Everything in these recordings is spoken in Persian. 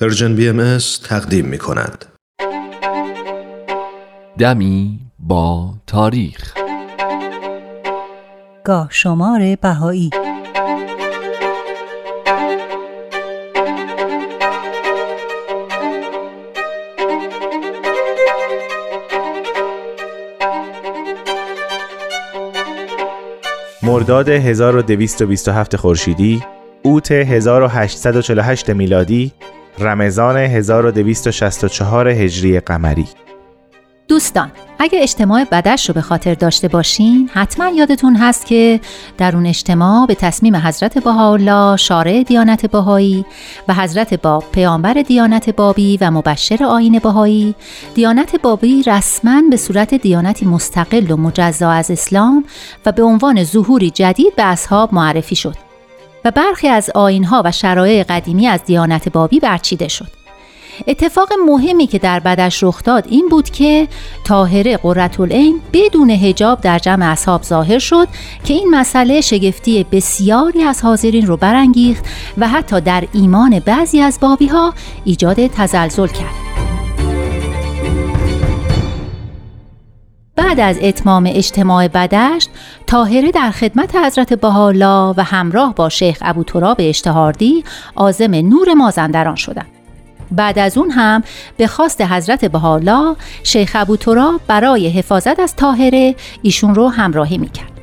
پرژن بی ام تقدیم می کند. دمی با تاریخ گاه شمار بهایی مرداد 1227 خورشیدی اوت 1848 میلادی رمضان 1264 هجری قمری. دوستان اگه اجتماع بدش رو به خاطر داشته باشین حتما یادتون هست که در اون اجتماع به تصمیم حضرت بهاءالله شارع دیانت بهایی و حضرت باب پیامبر دیانت بابی و مبشر آین بهایی دیانت بابی رسما به صورت دیانتی مستقل و مجزا از اسلام و به عنوان ظهوری جدید به اصحاب معرفی شد. و برخی از آینها و شرایع قدیمی از دیانت بابی برچیده شد. اتفاق مهمی که در بدش رخ داد این بود که طاهره قرتالعین بدون هجاب در جمع اصحاب ظاهر شد که این مسئله شگفتی بسیاری از حاضرین رو برانگیخت و حتی در ایمان بعضی از بابی ها ایجاد تزلزل کرد. بعد از اتمام اجتماع بدشت تاهره در خدمت حضرت بهاءالله و همراه با شیخ ابو تراب اشتهاردی آزم نور مازندران شدند. بعد از اون هم به خواست حضرت بهاءالله شیخ ابو تراب برای حفاظت از تاهره ایشون رو همراهی می‌کرد.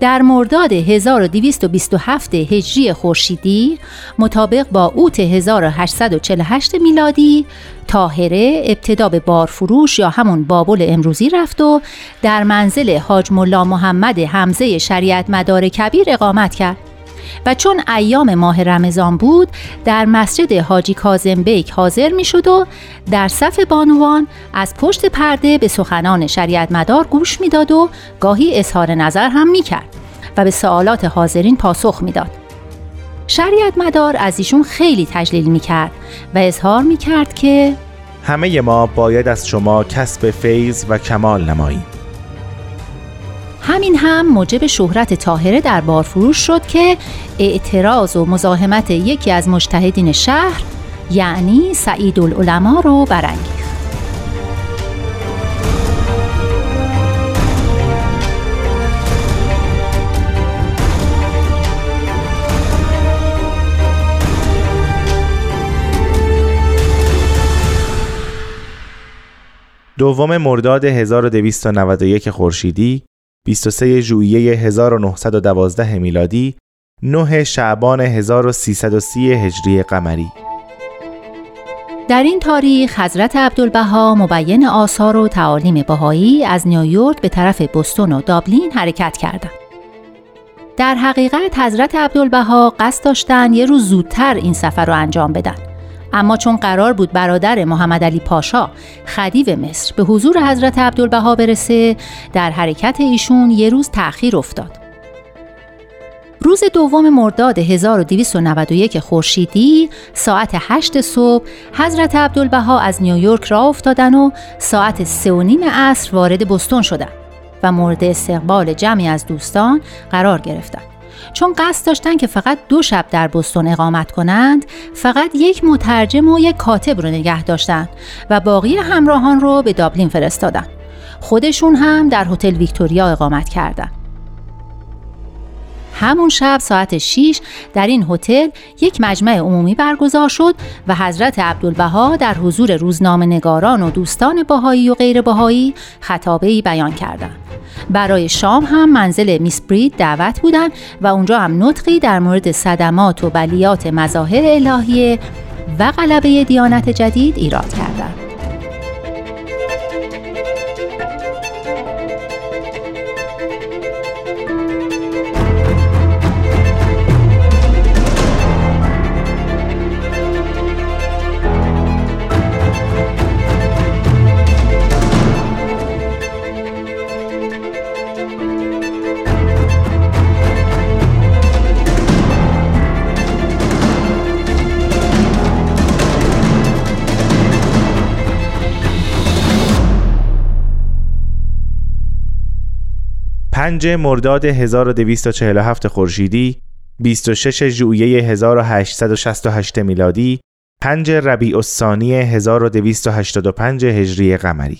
در مرداد 1227 هجری خورشیدی مطابق با اوت 1848 میلادی تاهره ابتدا به بارفروش یا همون بابل امروزی رفت و در منزل حاج ملا محمد حمزه شریعت مدار کبیر اقامت کرد. و چون ایام ماه رمضان بود در مسجد حاجی کازم بیک حاضر می شد و در صف بانوان از پشت پرده به سخنان شریعت مدار گوش می‌داد و گاهی اظهار نظر هم می کرد و به سوالات حاضرین پاسخ می‌داد. شریعت مدار از ایشون خیلی تجلیل می کرد و اظهار می کرد که همه ما باید از شما کسب فیض و کمال نماییم همین هم موجب شهرت تاهره در بارفروش شد که اعتراض و مزاحمت یکی از مجتهدین شهر یعنی سعید العلماء رو برانگیخت. دوم مرداد 1291 خورشیدی 23 ژوئیه 1912 میلادی 9 شعبان 1330 هجری قمری در این تاریخ حضرت عبدالبها مبین آثار و تعالیم بهایی از نیویورک به طرف بستون و دابلین حرکت کردند. در حقیقت حضرت عبدالبها قصد داشتن یه روز زودتر این سفر رو انجام بدن. اما چون قرار بود برادر محمد علی پاشا خدیو مصر به حضور حضرت عبدالبها برسه در حرکت ایشون یه روز تأخیر افتاد روز دوم مرداد 1291 خورشیدی ساعت 8 صبح حضرت عبدالبها از نیویورک را افتادن و ساعت سه و نیم عصر وارد بستون شدند و مورد استقبال جمعی از دوستان قرار گرفتند. چون قصد داشتن که فقط دو شب در بستون اقامت کنند فقط یک مترجم و یک کاتب رو نگه داشتن و باقی همراهان رو به دابلین فرستادن خودشون هم در هتل ویکتوریا اقامت کردند. همون شب ساعت 6 در این هتل یک مجمع عمومی برگزار شد و حضرت عبدالبها در حضور روزنامه نگاران و دوستان باهایی و غیر باهایی خطابه بیان کردند. برای شام هم منزل میس برید دعوت بودن و اونجا هم نطقی در مورد صدمات و بلیات مظاهر الهیه و غلبه دیانت جدید ایراد کردند. پنج مرداد 1247 خورشیدی 26 ژوئیه 1868 میلادی 5 ربیع الثانی 1285 هجری قمری.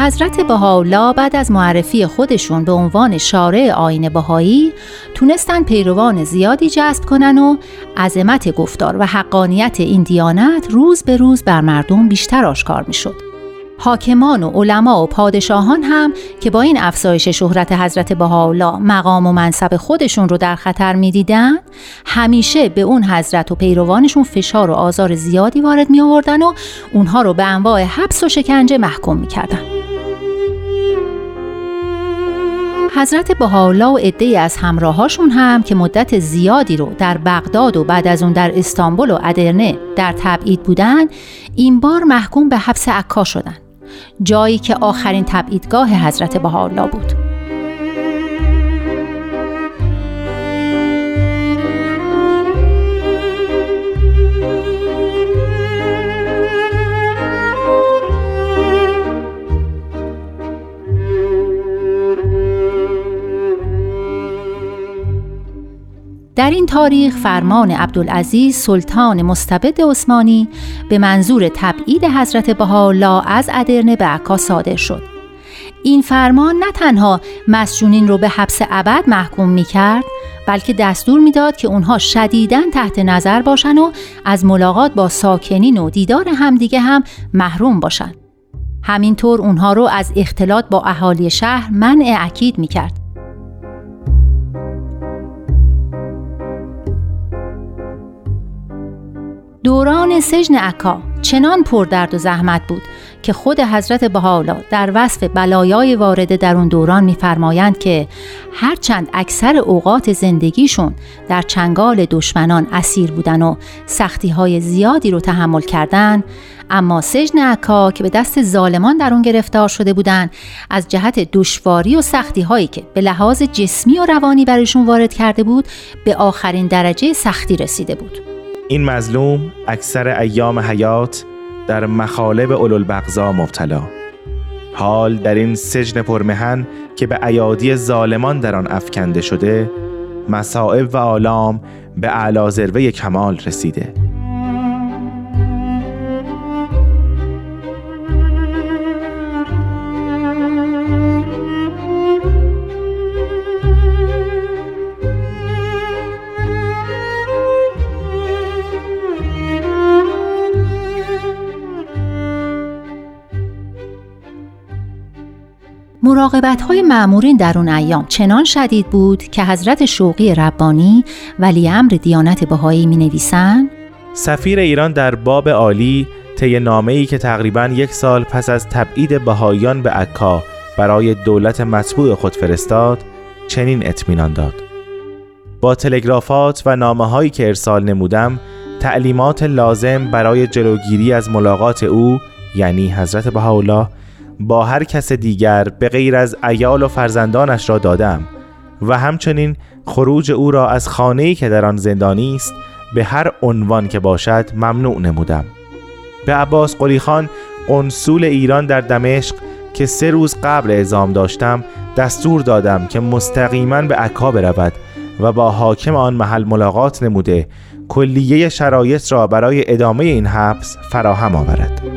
حضرت بهاءالله بعد از معرفی خودشون به عنوان شارع آین بهایی تونستن پیروان زیادی جذب کنن و عظمت گفتار و حقانیت این دیانت روز به روز بر مردم بیشتر آشکار می‌شد. حاکمان و علما و پادشاهان هم که با این افزایش شهرت حضرت بهاءالله مقام و منصب خودشون رو در خطر می‌دیدن همیشه به اون حضرت و پیروانشون فشار و آزار زیادی وارد می آوردن و اونها رو به انواع حبس و شکنجه محکوم می‌کردن. حضرت بهاءالله و عده‌ای از همراهاشون هم که مدت زیادی رو در بغداد و بعد از اون در استانبول و ادرنه در تبعید بودن این بار محکوم به حبس عکا شدن. جایی که آخرین تبعیدگاه حضرت بهاءالله بود. در این تاریخ فرمان عبدالعزیز سلطان مستبد عثمانی به منظور تبعید حضرت بهاءالله از ادرنه به عکا صادر شد. این فرمان نه تنها مسجونین رو به حبس ابد محکوم می کرد بلکه دستور می‌داد که اونها شدیداً تحت نظر باشن و از ملاقات با ساکنین و دیدار همدیگه هم محروم باشند. همینطور اونها رو از اختلاط با اهالی شهر منع اکید می کرد. دوران سجن عکا چنان پردرد و زحمت بود که خود حضرت بهاءالله در وصف بلایای وارده در اون دوران میفرمایند که هرچند اکثر اوقات زندگیشون در چنگال دشمنان اسیر بودن و سختی های زیادی رو تحمل کردن اما سجن عکا که به دست ظالمان در اون گرفتار شده بودن از جهت دشواری و سختی هایی که به لحاظ جسمی و روانی برشون وارد کرده بود به آخرین درجه سختی رسیده بود. این مظلوم اکثر ایام حیات در مخالب اولوالبغضا مبتلا. حال در این سجن پرمهن که به ایادی ظالمان در آن افکنده شده مصائب و آلام به اعلی کمال رسیده. مراقبت های معمورین در اون ایام چنان شدید بود که حضرت شوقی ربانی ولی امر دیانت بهایی می نویسن سفیر ایران در باب عالی طی نامه ای که تقریبا یک سال پس از تبعید بهاییان به عکا برای دولت مطبوع خود فرستاد چنین اطمینان داد. با تلگرافات و نامه هایی که ارسال نمودم تعلیمات لازم برای جلوگیری از ملاقات او یعنی حضرت بهاءالله با هر کس دیگر به غیر از ایال و فرزندانش را دادم و همچنین خروج او را از خانه‌ای که در آن زندانی است به هر عنوان که باشد ممنوع نمودم. به عباس قلی خان قنصول ایران در دمشق که سه روز قبل اعزام داشتم دستور دادم که مستقیما به عکا برود و با حاکم آن محل ملاقات نموده کلیه شرایط را برای ادامه این حبس فراهم آورد.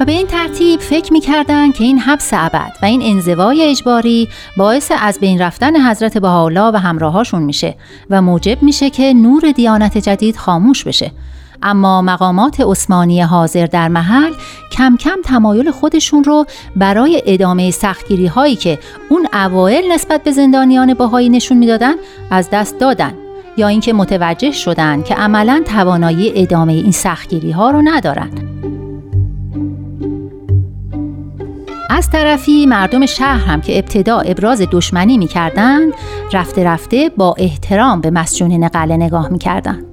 و به این ترتیب فکر می‌کردند که این حبس ابد و این انزوای اجباری باعث از بین رفتن حضرت بهاءالله و همراهاشون میشه و موجب میشه که نور دیانت جدید خاموش بشه. اما مقامات عثمانی حاضر در محل کم کم تمایل خودشون رو برای ادامه سختگیری هایی که اون اوایل نسبت به زندانیان باهایی نشون می‌دادن از دست دادن یا اینکه متوجه شدن که عملا توانایی ادامه این سختگیری ها رو ندارن. از طرفی مردم شهر هم که ابتدا ابراز دشمنی می‌کردند رفته رفته با احترام به مسجونین قلعه نگاه می‌کردند.